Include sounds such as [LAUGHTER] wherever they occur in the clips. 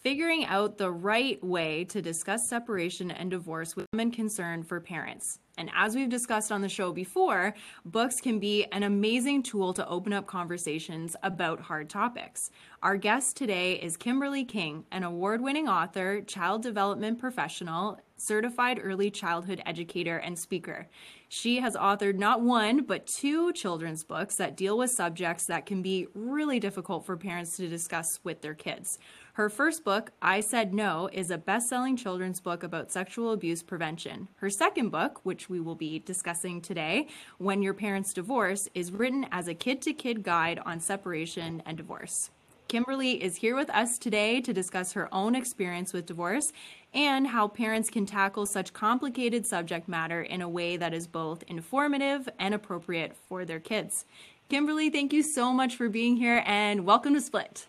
figuring out the right way to discuss separation and divorce with common concern for parents. And as we've discussed on the show before, books can be an amazing tool to open up conversations about hard topics. Our guest today is Kimberly King, an award winning author, child development professional, certified early childhood educator, and speaker. She has authored not one, but two children's books that deal with subjects that can be really difficult for parents to discuss with their kids. Her first book, I Said No, is a best selling children's book about sexual abuse prevention. Her second book, which we will be discussing today, When Your Parents Divorce, is written as a kid to kid guide on separation and divorce. Kimberly is here with us today to discuss her own experience with divorce and how parents can tackle such complicated subject matter in a way that is both informative and appropriate for their kids. Kimberly, thank you so much for being here and welcome to Split.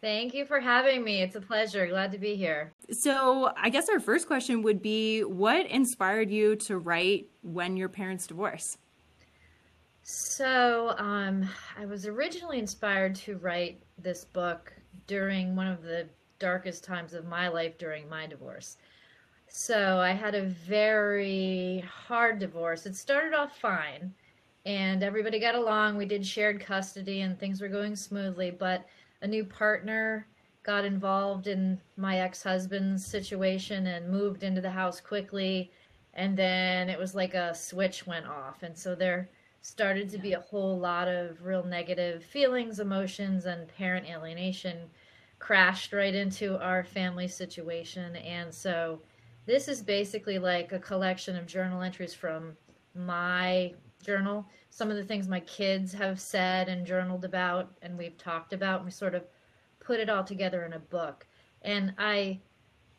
Thank you for having me. It's a pleasure. Glad to be here. So, I guess our first question would be what inspired you to write When Your Parents Divorce? So, um, I was originally inspired to write this book during one of the darkest times of my life during my divorce. So, I had a very hard divorce. It started off fine and everybody got along. We did shared custody and things were going smoothly, but a new partner got involved in my ex-husband's situation and moved into the house quickly. And then it was like a switch went off. And so there started to be a whole lot of real negative feelings emotions and parent alienation crashed right into our family situation. And so this is basically like a collection of journal entries from my journal some of the things my kids have said and journaled about and we've talked about and we sort of put it all together in a book. And i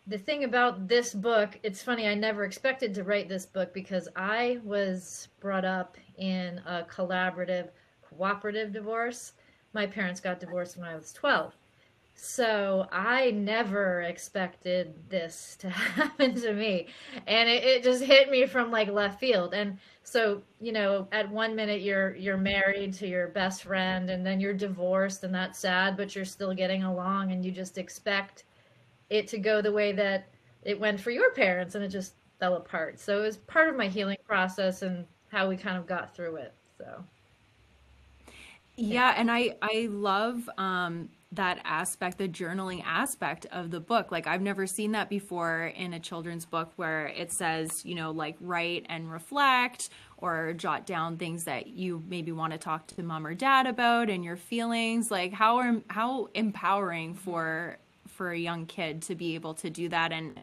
the thing about this book it's funny i never expected to write this book because i was brought up in a collaborative cooperative divorce. My parents got divorced when i was 12 so I never expected this to [LAUGHS] happen to me. And it, it, just hit me from like left field. And so, you know, at one minute you're you're married to your best friend and then you're divorced and that's sad, but you're still getting along and you just expect it to go the way that it went for your parents and it just fell apart. So it was part of my healing process and how we kind of got through it. So yeah, and I I love um that aspect, the journaling aspect of the book. Like I've never seen that before in a children's book where it says, you know, like write and reflect or jot down things that you maybe want to talk to mom or dad about and your feelings. Like how how empowering for for a young kid to be able to do that and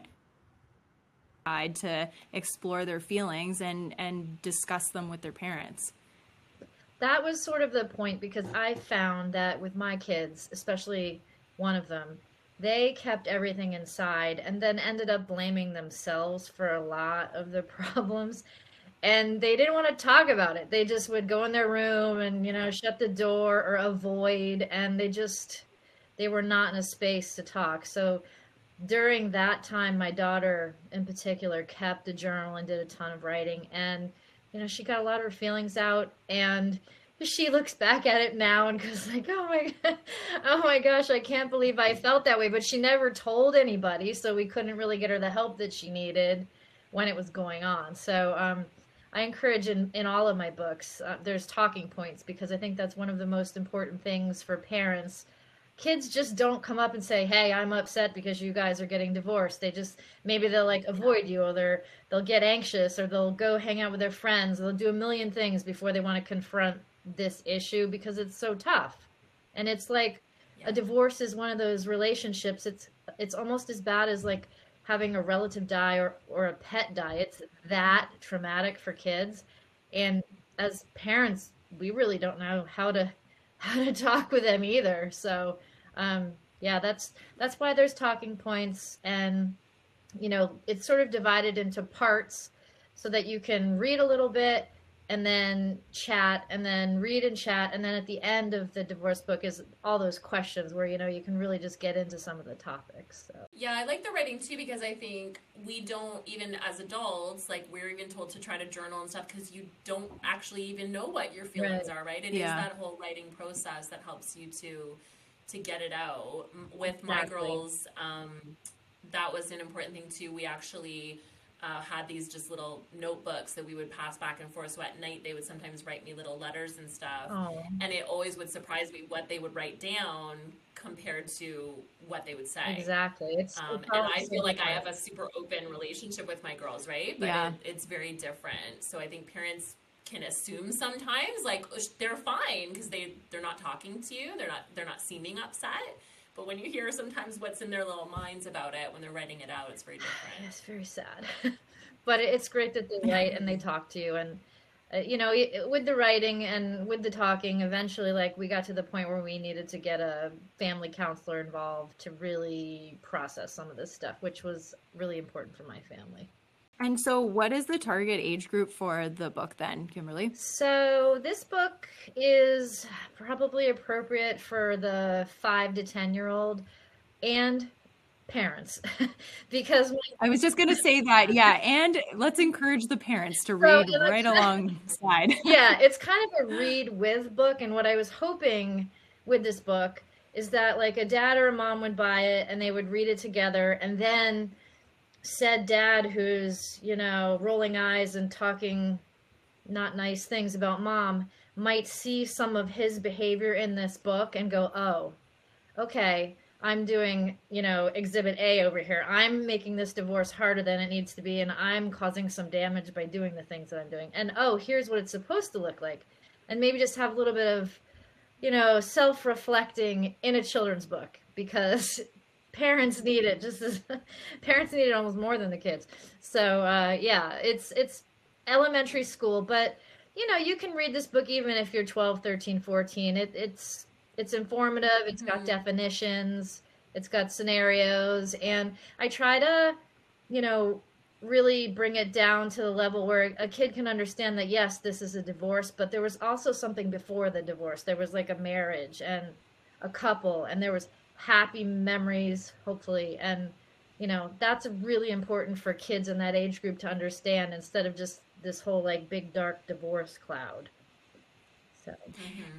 to explore their feelings and and discuss them with their parents that was sort of the point because I found that with my kids, especially one of them, they kept everything inside and then ended up blaming themselves for a lot of the [LAUGHS] problems. And they didn't want to talk about it. They just would go in their room and, you know, shut the door or avoid. And they just, they were not in a space to talk. So during that time, my daughter in particular kept a journal and did a ton of writing. And you know, she got a lot of her feelings out and she looks back at it now and goes like, "Oh my god. [LAUGHS] Oh my gosh, I can't believe I felt that way." But she never told anybody, so we couldn't really get her the help that she needed when it was going on. So, um, I encourage in, in all of my books, uh, there's talking points because I think that's one of the most important things for parents kids just don't come up and say, "Hey, I'm upset because you guys are getting divorced." They just maybe they'll like avoid you or they're they'll get anxious or they'll go hang out with their friends. They'll do a million things before they want to confront this issue because it's so tough. And it's like a divorce is one of those relationships. It's it's almost as bad as like having a relative die or or a pet die. It's that traumatic for kids. And as parents, we really don't know how to [LAUGHS] how to talk with them either. So um, yeah, that's that's why there's talking points, and you know it's sort of divided into parts so that you can read a little bit and then chat and then read and chat and then at the end of the divorce book is all those questions where you know you can really just get into some of the topics so. yeah i like the writing too because i think we don't even as adults like we're even told to try to journal and stuff because you don't actually even know what your feelings right. are right It yeah. is that whole writing process that helps you to to get it out. With my Exactly. girls, um, that was an important thing too. We actually uh, had these just little notebooks that we would pass back and forth. So at night, they would sometimes write me little letters and stuff. Oh. And it always would surprise me what they would write down compared to what they would say. Exactly. It's, Um, it's and I feel like I have a super open relationship with my girls, right? But Yeah. it, it's very different. So I think parents can assume sometimes like they're fine because they they're not talking to you, they're not they're not seeming upset. But when you hear sometimes what's in their little minds about it when they're writing it out, it's very different. It's very sad, [LAUGHS] but it's great that they write and they talk to you, and uh, you know, it- with the writing and with the talking, eventually, like we got to the point where we needed to get a family counselor involved to really process some of this stuff, which was really important for my family. And so, what is the target age group for the book then, Kimberly? So this book is probably appropriate for the five to ten year old and parents [LAUGHS] because I was just going to say that, yeah. And let's encourage the parents to So, read that's- right alongside. [LAUGHS] yeah, it's kind of a read with book. And what I was hoping with this book is that like a dad or a mom would buy it and they would read it together. And then said dad, who's, you know, rolling eyes and talking not nice things about mom, might see some of his behavior in this book and go, oh, okay. I'm doing, you know, exhibit A over here. I'm making this divorce harder than it needs to be, and I'm causing some damage by doing the things that I'm doing. And oh, here's what it's supposed to look like. And maybe just have a little bit of, you know, self reflecting in a children's book because parents need it just as [LAUGHS] parents need it almost more than the kids. So uh, yeah, it's it's elementary school, but you know, you can read this book even if you're 12, 13, 14. It, it's it's informative. It's got Mhm. definitions. It's got scenarios, and I try to, you know, really bring it down to the level where a kid can understand that yes, this is a divorce, but there was also something before the divorce. There was like a marriage and a couple, and there was happy memories, hopefully, and you know that's really important for kids in that age group to understand instead of just this whole like big dark divorce cloud. So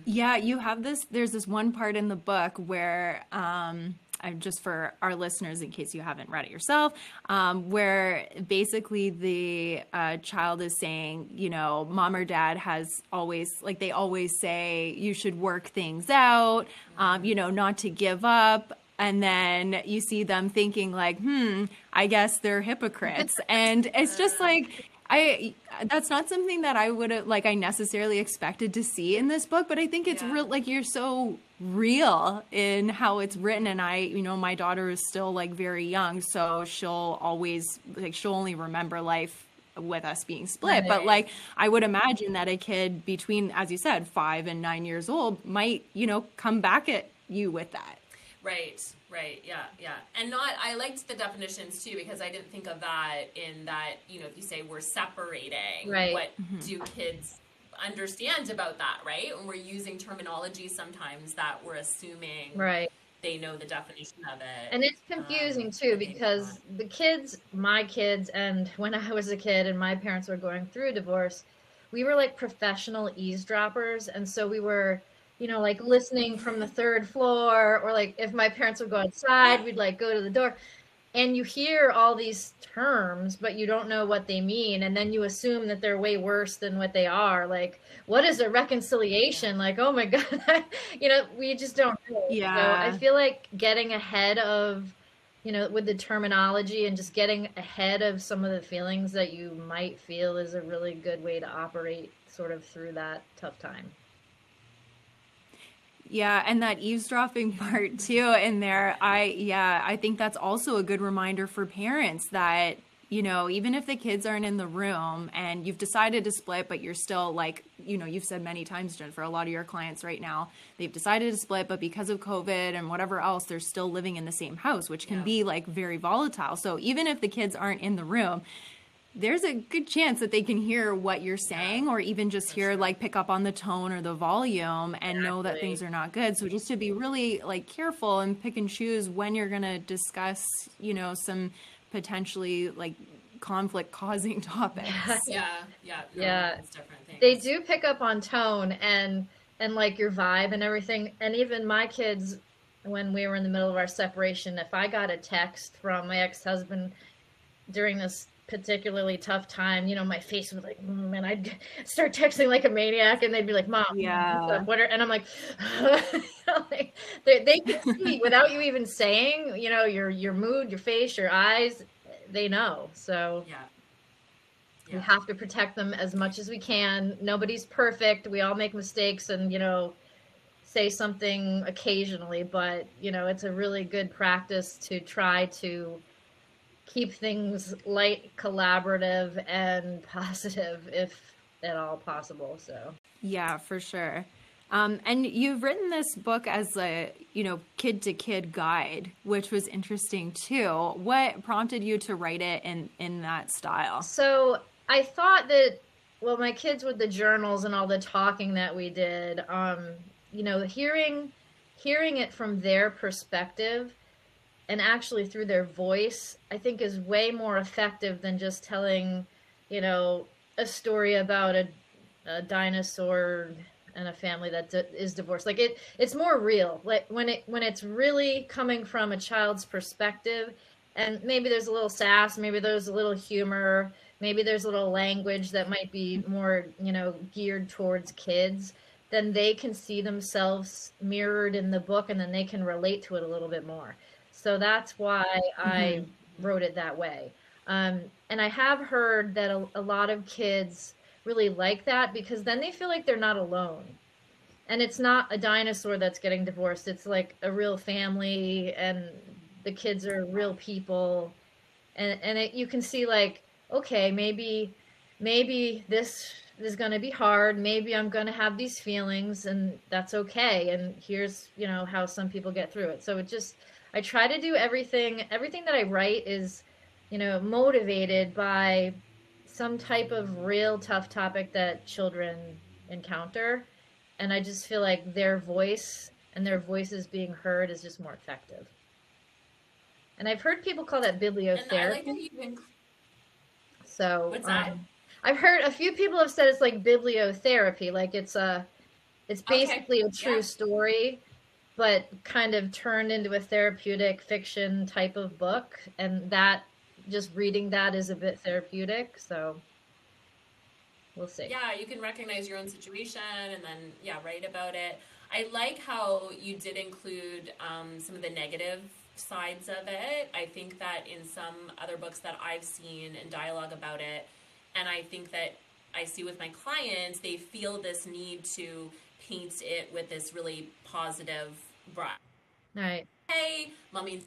Yeah, you have this. There's this one part in the book where, um, I'm just for our listeners, in case you haven't read it yourself, um, where basically the uh, child is saying, you know, mom or dad has always, like, they always say you should work things out, um, you know, not to give up. And then you see them thinking, like, hmm, I guess they're hypocrites. and it's just like, I that's not something that I would have like I necessarily expected to see in this book, but I think it's Yeah. real like you're so real in how it's written and I you know my daughter is still like very young, so she'll always like she'll only remember life with us being split. But like I would imagine that a kid between as you said 5 and 9 years old might, you know, come back at you with that. Right, right, yeah, yeah. And not, I liked the definitions too because I didn't think of that in that, you know, if you say we're separating, Right. what do kids understand about that, right? And we're using terminology sometimes that we're assuming right. they know the definition of it. And it's confusing Um, too because the kids, my kids, and [LAUGHS] when I was a kid and my parents were going through a divorce, we were like professional eavesdroppers. And so we were, you know, like listening from the third floor, or like if my parents would go outside, we'd like go to the door. And you hear all these terms, but you don't know what they mean. And then you assume that they're way worse than what they are. Like, what is a reconciliation? Like, oh my [LAUGHS] God, you know, we just don't know. So Yeah. I feel like getting ahead of, you know, with the terminology and just getting ahead of some of the feelings that you might feel is a really good way to operate sort of through that tough time. Yeah, and that eavesdropping [LAUGHS] part too in there, I yeah, I think that's also a good reminder for parents that, you know, even if the kids aren't in the room and you've decided to split, but you're still like, you know, you've said many times, Jennifer, for a lot of your clients right now, they've decided to split, but because of COVID and whatever else, they're still living in the same house, which can Yeah. be like very volatile. So even if the kids aren't in the room, there's a good chance that they can hear what you're saying or even just hear like pick up on the tone or the volume and know that things are not good so just to be really like careful and pick and choose when you're going to discuss you know some potentially like conflict causing [LAUGHS] topics [LAUGHS] yeah, yeah, no, Yeah. it's different things. They do pick up on tone and and like your vibe and everything. And even my kids, when we were in the middle of our separation, if I got a text from my ex husband during this particularly tough time, you know, my face was like, mm, and I'd [LAUGHS] start texting like a maniac, and they'd be like, "Mom, yeah, [LAUGHS] what are?" And I'm like, [LAUGHS] like they, they can see without you even saying, you know, your your mood, your face, your eyes, they know. So yeah. yeah. we have to protect them as much as we can. Nobody's perfect. We all make mistakes, and you know, say something occasionally, but you know, it's a really good practice to try to keep things light, collaborative, and [LAUGHS] positive if at all possible. So, yeah, for sure. Um, and you've written this book as a you know kid to kid guide, which was interesting too. What prompted you to write it in in that style? So I thought that well, my kids with the journals and all the talking that we did, um, you know, hearing hearing it from their perspective and actually through their voice, I think is way more effective than just telling, you know, a story about a, a dinosaur and a family that is divorced. Like it, it's more real. Like when it when it's really coming from a child's perspective, and maybe there's a little sass, maybe there's a little humor, maybe there's a little language that might be more, you know, geared towards kids. Then they can see themselves mirrored in the book, and then they can relate to it a little bit more. So that's why mm-hmm. I wrote it that way. Um, and I have heard that a, a lot of kids really like that because then they feel like they're not alone. And it's not a dinosaur that's getting divorced. It's like a real family and the kids are real people. And and it, you can see like okay, maybe maybe this is going to be hard. Maybe I'm going to have these feelings and that's okay. And here's, you know, how some people get through it. So it just I try to do everything. Everything that I write is, you know, motivated by some type of real tough topic that children encounter, and I just feel like their voice and their voices being heard is just more effective. And I've heard people call that bibliotherapy. Like so what's that? Um, I've heard a few people have said it's like bibliotherapy, like it's a, it's basically okay. a true yeah. story but kind of turned into a therapeutic fiction type of book and that just reading that is a bit therapeutic so we'll see. Yeah you can recognize your own situation and then yeah write about it. I like how you did include um, some of the negative sides of it. I think that in some other books that i've seen and dialogue about it and i think that i see with my clients they feel this need to paint it with this really positive Right. Right. Hey, mommy.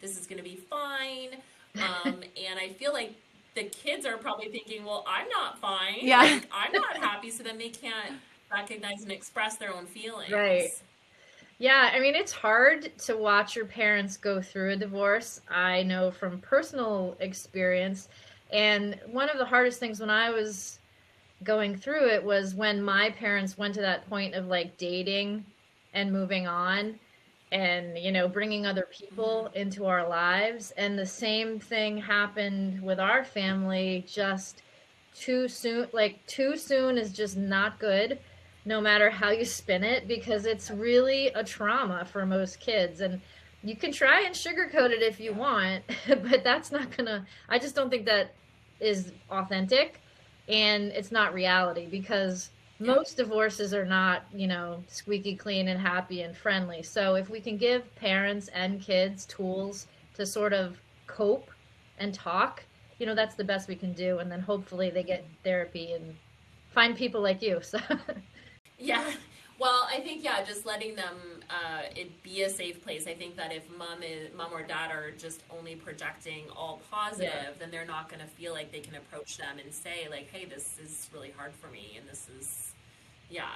This is going to be fine. Um, [LAUGHS] and I feel like the kids are probably thinking, well, I'm not fine. Yeah. Like, I'm not happy. So then they can't recognize and express their own feelings. Right. Yeah, I mean, it's hard to watch your parents go through a divorce. I know from personal experience. And one of the hardest things when I was going through it was when my parents went to that point of like dating and moving on and you know bringing other people into our lives. And the same thing happened with our family. Just too soon like too soon is just not good no matter how you spin it because it's really a trauma for most kids. And you can try and sugarcoat it if you want [LAUGHS] but that's not gonna i just don't think that is authentic. And it's not reality because most divorces are not, you know, squeaky clean and happy and friendly. So if we can give parents and kids tools to sort of cope and talk, you know, that's the best we can do. And then hopefully they get therapy and find people like you. [LAUGHS] So yeah. Well, I think yeah, just letting them uh, it be a safe place. I think that if mom is mom or dad are just only projecting all positive, yeah. then they're not going to feel like they can approach them and say like, "Hey, this is really hard for me," and this is yeah.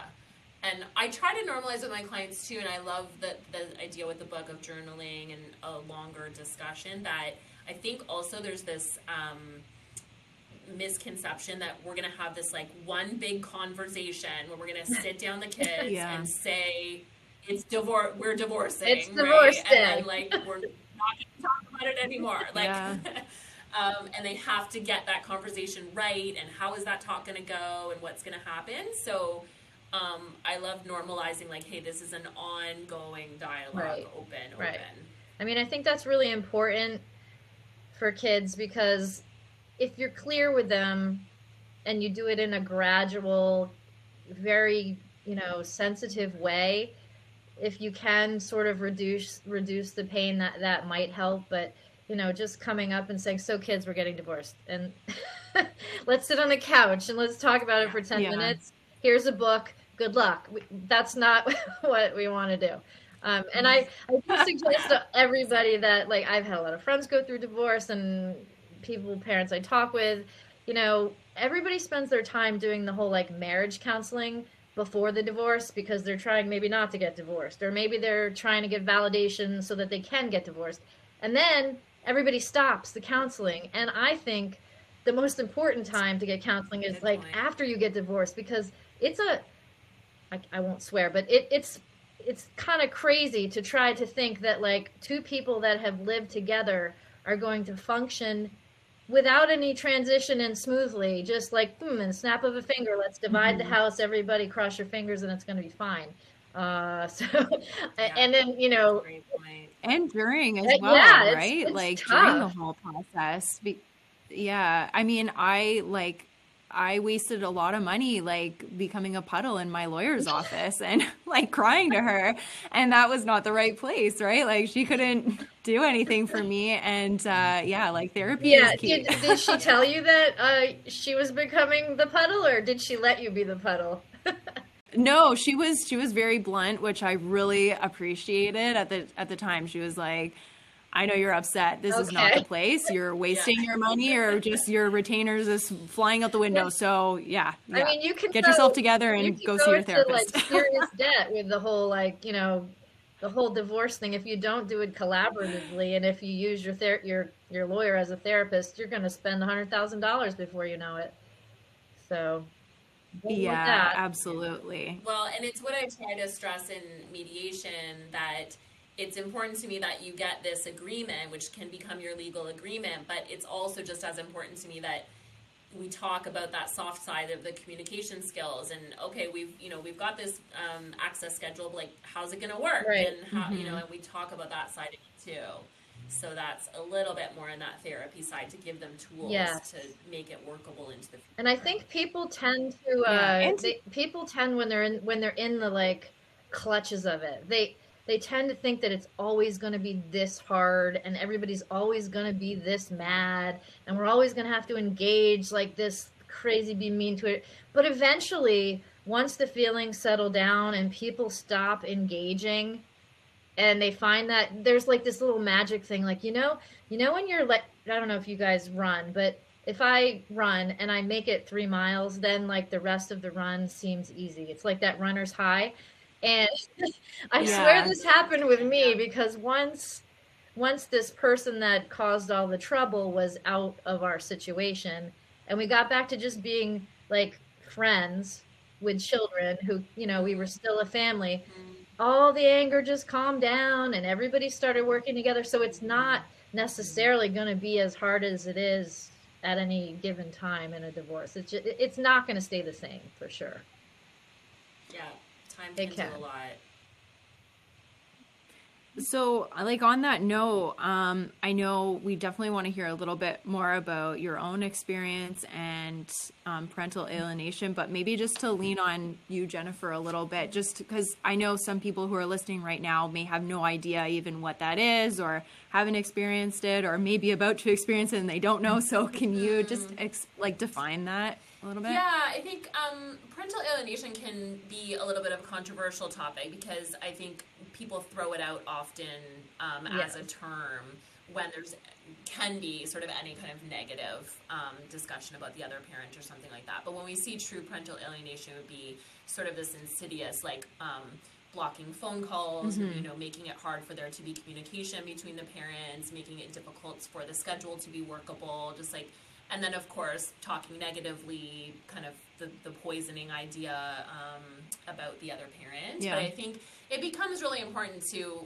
And I try to normalize with my clients too, and I love the the idea with the book of journaling and a longer discussion. That I think also there's this. Um, misconception that we're gonna have this like one big conversation where we're gonna [LAUGHS] sit down the kids yeah. and say it's divorce we're divorcing it's divorce right? and then, like we're [LAUGHS] not gonna talk about it anymore like yeah. [LAUGHS] um, and they have to get that conversation right and how is that talk gonna go and what's gonna happen so um, I love normalizing like, hey, this is an ongoing dialogue, Right. open, open. Right. I mean, I think that's really important for kids because if you're clear with them and you do it in a gradual, very, you know, sensitive way, if you can sort of reduce reduce the pain that that might help, but you know, just coming up and saying, "So kids, we're getting divorced." And [LAUGHS] let's sit on the couch and let's talk about it for 10 Yeah. minutes. Here's a book. Good luck. We, that's not [LAUGHS] what we want to do. Um, and I, I do suggest to everybody that like I've had a lot of friends go through divorce and people, parents I talk with, you know, everybody spends their time doing the whole like marriage counseling before the divorce because they're trying maybe not to get divorced or maybe they're trying to get validation so that they can get divorced. And then everybody stops the counseling. And I think the most important time to get counseling is Good like point. after you get divorced because it's a I, I won't swear, but it, it's it's kind of crazy to try to think that like two people that have lived together are going to function without any transition and smoothly, just like boom and snap of a finger. Let's divide the house. Everybody cross your fingers, and it's going to be fine. Uh, [LAUGHS] so, and then you know, and during as Uh, well, yeah, right? it's like during the whole process. Be- yeah, I mean, I like I wasted a lot of money like becoming a puddle in my lawyer's office and [LAUGHS] like crying to her, and that was not the right place, right? Like she couldn't do anything for me, and uh, yeah, like therapy yeah. Did, did she [LAUGHS] tell you that uh, she was becoming the puddle, or did she let you be the puddle? [LAUGHS] No, she was she was very blunt, which I really appreciated at the at the time. She was like, "I know you're upset. This is not the place. You're [LAUGHS] wasting your money, or just your retainers is flying out the window. So yeah, I mean, you can get go- yourself together and can go see your therapist." Like [LAUGHS] serious debt with the whole like you know, the whole divorce thing. If you don't do it collaboratively, and if you use your ther- your your lawyer as a therapist, you're going to spend a hundred thousand dollars before you know it. So, good with yeah, absolutely. Well, and it's what I try to stress in mediation that it's important to me that you get this agreement, which can become your legal agreement, but it's also just as important to me that we talk about that soft side of the communication skills and okay we've you know we've got this um, access schedule but like how's it going to work Right. and how you know and we talk about that side too so that's a little bit more in that therapy side to give them tools Yes. to make it workable into the future And I think people tend to uh, Yeah, and- they, people tend when they're in when they're in the like clutches of it. They they tend to think that it's always going to be this hard and everybody's always going to be this mad and we're always going to have to engage like this crazy be mean to it. But eventually, once the feelings settle down and people stop engaging and they find that there's like this little magic thing like you know you know when you're like i don't know if you guys run but if i run and i make it three miles then like the rest of the run seems easy it's like that runner's high and [LAUGHS] i Yeah. swear this happened with me because once once this person that caused all the trouble was out of our situation and we got back to just being like friends with children who you know we were still a family mm-hmm. all the anger just calmed down and everybody started working together. So it's mm-hmm. not necessarily going to be as hard as it is at any given time in a divorce. It's just, it's not going to stay the same for sure. Yeah time It can, do a lot. So, like on that note, um, I know we definitely want to hear a little bit more about your own experience and um, parental alienation, but maybe just to lean on you, Jennifer, a little bit, just because I know some people who are listening right now may have no idea even what that is, or haven't experienced it, or maybe about to experience it and they don't know. So, can you just ex- like define that a little bit? Yeah, I think um, parental alienation can be a little bit of a controversial topic because I think people throw it out often um, as a term when there's can be sort of any kind of negative um, discussion about the other parent or something like that. But when we see true parental alienation, it would be sort of this insidious, like um, blocking phone calls, and, you know, making it hard for there to be communication between the parents, making it difficult for the schedule to be workable, just like and then of course talking negatively kind of the, the poisoning idea um, about the other parent Yeah. but i think it becomes really important to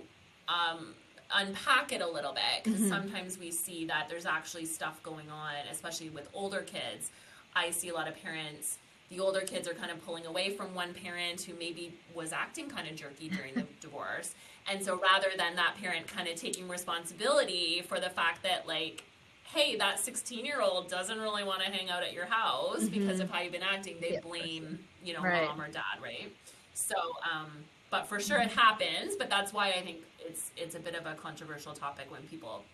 um, unpack it a little bit because sometimes we see that there's actually stuff going on especially with older kids i see a lot of parents the older kids are kind of pulling away from one parent who maybe was acting kind of jerky during the [LAUGHS] divorce. And so rather than that parent kind of taking responsibility for the fact that, like, hey, that 16 year old doesn't really want to hang out at your house mm-hmm. because of how you've been acting, they yeah, blame, you know, right. mom or dad, right? So, um, but for sure it happens, but that's why I think it's it's a bit of a controversial topic when people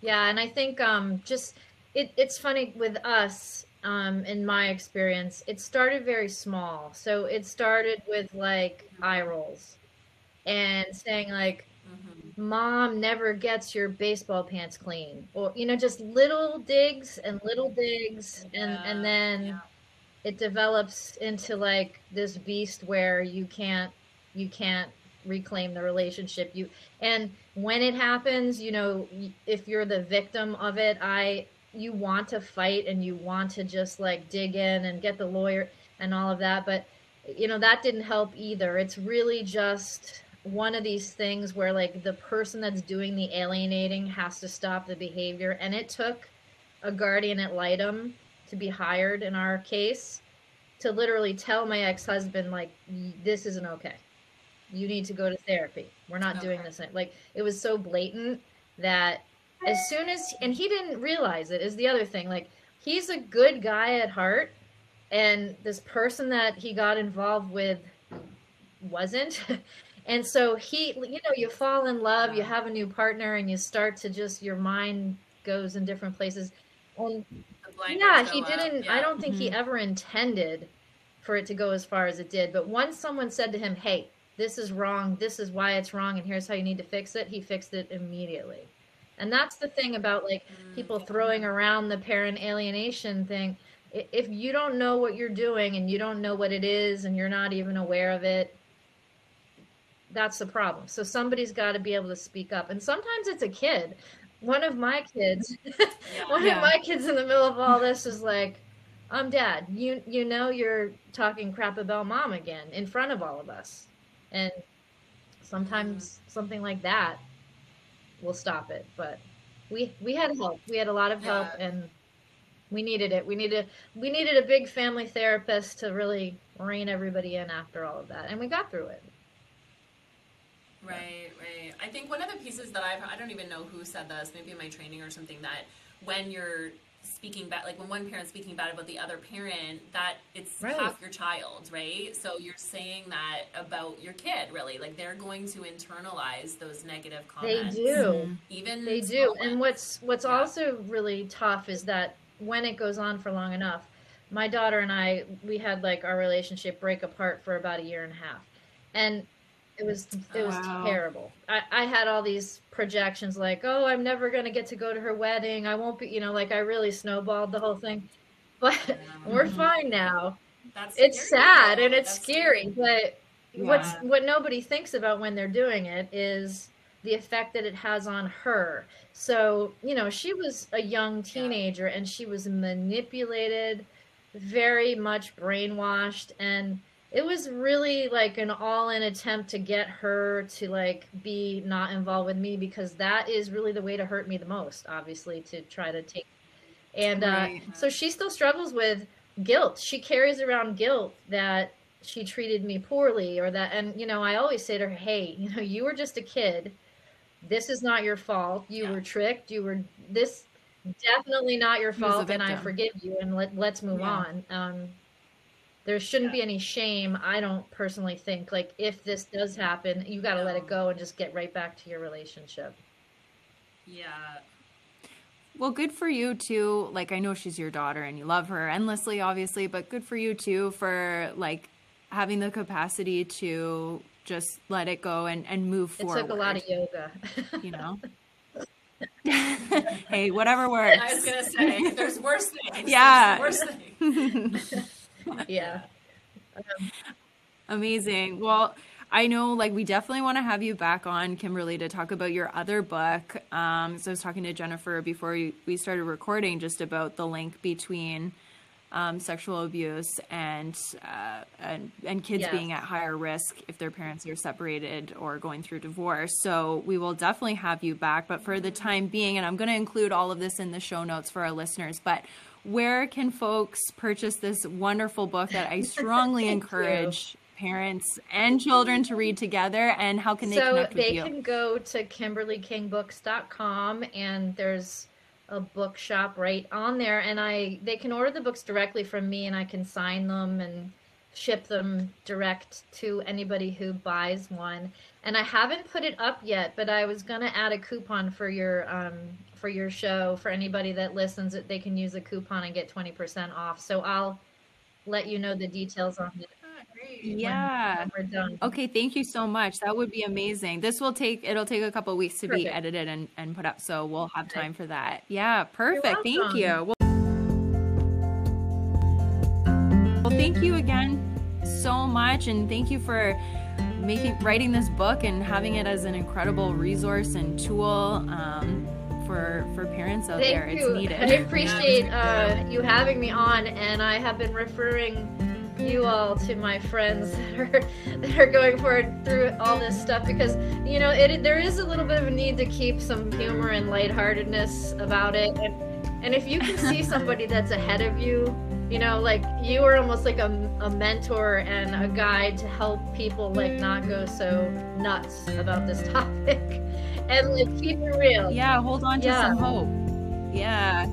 Yeah, and I think um just it, it's funny with us, um, in my experience, it started very small. So it started with like eye rolls and saying like mm-hmm. Mom never gets your baseball pants clean. Or you know just little digs and little digs and yeah, and then yeah. it develops into like this beast where you can't you can't reclaim the relationship. You and when it happens you know if you're the victim of it i you want to fight and you want to just like dig in and get the lawyer and all of that but you know that didn't help either. It's really just one of these things where like the person that's doing the alienating has to stop the behavior. And it took a guardian ad litem to be hired in our case to literally tell my ex-husband like this isn't okay. You need to go to therapy. We're not okay. doing this like it was so blatant that as soon as and he didn't realize it is the other thing. Like he's a good guy at heart and this person that he got involved with wasn't [LAUGHS] and so he you know you fall in love you have a new partner and you start to just your mind goes in different places. And yeah he didn't yeah. i don't think mm-hmm. he ever intended for it to go as far as it did. But once someone said to him hey this is wrong this is why it's wrong and here's how you need to fix it he fixed it immediately. And that's the thing about like mm, people throwing around the parent alienation thing. If you don't know what you're doing and you don't know what it is and you're not even aware of it that's the problem. So somebody's got to be able to speak up. And sometimes it's a kid. One of my kids, [LAUGHS] one yeah. of my kids in the middle of all this is like, "I'm dad. You you know you're talking crap about mom again in front of all of us." And sometimes mm-hmm. something like that will stop it, but we we had help. We had a lot of help yeah. and we needed it. We needed we needed a big family therapist to really rein everybody in after all of that. And we got through it. Right, right. I think one of the pieces that I've, I don't even know who said this, maybe in my training or something, that when you're speaking bad, like when one parent's speaking bad about the other parent, that it's right. half your child, right? So you're saying that about your kid, really. Like they're going to internalize those negative comments. They do. Mm-hmm. Even they do. And what's what's yeah. also really tough is that when it goes on for long enough, my daughter and I, we had like our relationship break apart for about a year and a half. And it was it was wow. terrible. I, I had all these projections like, oh, I'm never gonna get to go to her wedding. I won't be, you know, like I really snowballed the whole thing. [LAUGHS] But we're fine now. That's it's sad and it's That's scary, scary. but yeah. what's what nobody thinks about when they're doing it is the effect that it has on her. So, you know, she was a young teenager yeah. and she was manipulated, very much brainwashed and it was really like an all-in attempt to get her to like be not involved with me because that is really the way to hurt me the most obviously to try to take and uh, right. uh, so she still struggles with guilt she carries around guilt that she treated me poorly or that and you know i always say to her hey [LAUGHS] you know you were just a kid this is not your fault you yeah. were tricked you were this definitely not your fault and i forgive you and let, let's move yeah. on um, there shouldn't yeah. be any shame i don't personally think like if this does happen you got to no. let it go and just get right back to your relationship yeah well good for you too like i know she's your daughter and you love her endlessly obviously but good for you too for like having the capacity to just let it go and, and move forward. It took a lot of yoga. you know? [LAUGHS] hey, whatever works. I was gonna say, there's worse things. Yeah. There's worse things. [LAUGHS] [LAUGHS] yeah. Um, Amazing. Well, I know like we definitely want to have you back on, Kimberly, to talk about your other book. Um, so I was talking to Jennifer before we started recording just about the link between um, sexual abuse and, uh, and and kids being at higher risk if their parents are separated or going through divorce. So we will definitely have you back. But for the time being, and I'm going to include all of this in the show notes for our listeners, but where can folks purchase this wonderful book that I [LAUGHS] strongly encourage parents and children to read together? And how can they so connect with they you? can go to kimberlykingbooks.com and there's a bookshop right on there and I they can order the books directly from me and I can sign them and ship them direct to anybody who buys one. And I haven't put it up yet, but I was gonna add a coupon for your um, for your show for anybody that listens that they can use a coupon and get twenty percent off. So I'll let you know the details on it. Yeah. when we're done. Okay, thank you so much. That would be amazing. This will take it'll take a couple weeks to be edited and, and put up, so we'll have time for that. Yeah, perfect. Thank you. Well, well, thank you again so much, and thank you for making writing this book and having it as an incredible resource and tool um, for for parents out Thank there. you. It's needed. I appreciate Yeah, uh, you having me on, and I have been referring you all to my friends [LAUGHS] that are that are going forward through all this stuff because you know it there is a little bit of a need to keep some humor and lightheartedness about it, and and if you can see [LAUGHS] somebody that's ahead of you. You know, like you are almost like a, a mentor and a guide to help people like not go so nuts about this [LAUGHS] topic and like keep it real. Yeah, hold on to Yeah. some hope. Yeah.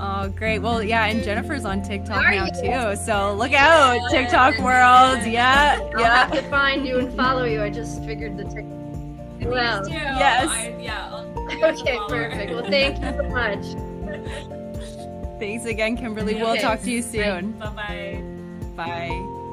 Oh, great. Well, yeah, and Jennifer's on TikTok Are now you? too. So look out, TikTok world. Yeah, I'll yeah. have to find you and follow you. I just figured the tick. Well, Please. Yes. I, yeah. I'll, okay, perfect. Well, thank you so much. Thanks again, Kimberly. We'll Okay. talk to you soon. Bye bye. Bye.